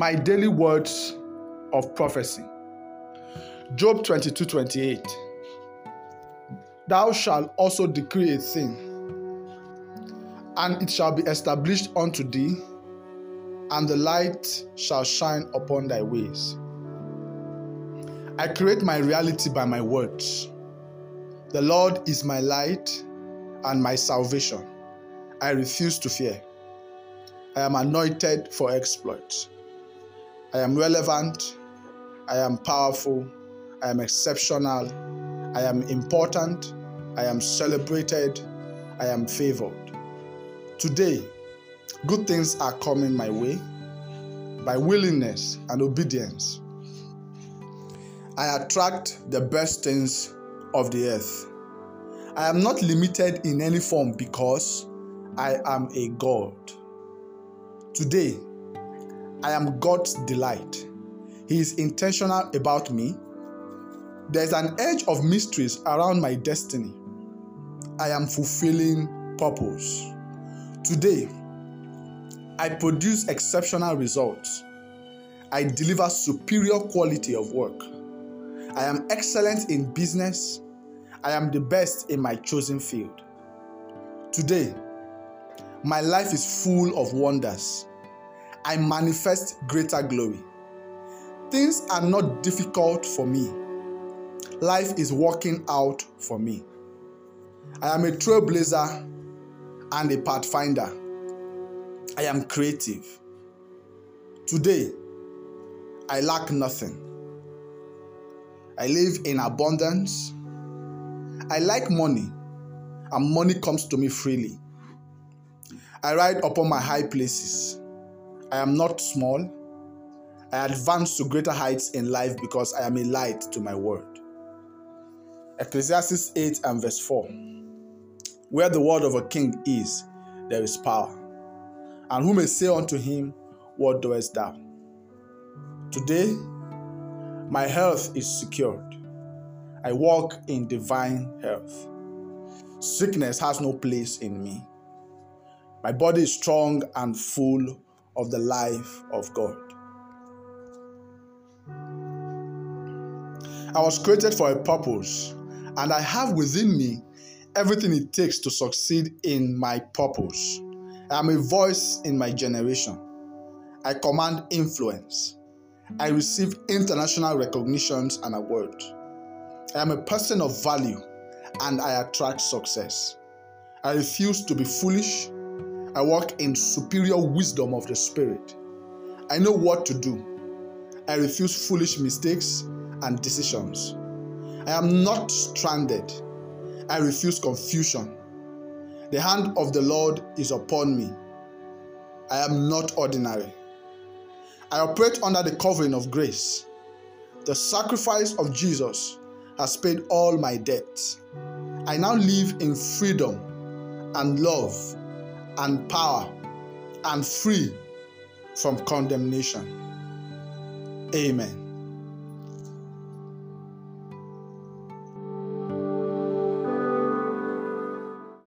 My daily words of prophecy. Job 22 28. Thou shalt also decree a thing, and it shall be established unto thee, and the light shall shine upon thy ways. I create my reality by my words. The Lord is my light and my salvation. I refuse to fear. I am anointed for exploits. I am relevant. I am powerful. I am exceptional. I am important. I am celebrated. I am favored. Today, good things are coming my way by willingness and obedience. I attract the best things of the earth. I am not limited in any form because I am a God. Today, I am God's delight. He is intentional about me. There's an edge of mysteries around my destiny. I am fulfilling purpose. Today, I produce exceptional results. I deliver superior quality of work. I am excellent in business. I am the best in my chosen field. Today, my life is full of wonders. I manifest greater glory. Things are not difficult for me. Life is working out for me. I am a trailblazer and a pathfinder. I am creative. Today, I lack nothing. I live in abundance. I like money, and money comes to me freely. I ride upon my high places. I am not small. I advance to greater heights in life because I am a light to my world. Ecclesiastes 8 and verse 4. Where the word of a king is, there is power. And who may say unto him, What doest thou? Today, my health is secured. I walk in divine health. Sickness has no place in me. My body is strong and full of the life of God. I was created for a purpose, and I have within me everything it takes to succeed in my purpose. I am a voice in my generation. I command influence. I receive international recognitions and awards. I am a person of value and I attract success. I refuse to be foolish. I walk in superior wisdom of the Spirit. I know what to do. I refuse foolish mistakes and decisions. I am not stranded. I refuse confusion. The hand of the Lord is upon me. I am not ordinary. I operate under the covering of grace. The sacrifice of Jesus has paid all my debts. I now live in freedom and love and power and free from condemnation. Amen.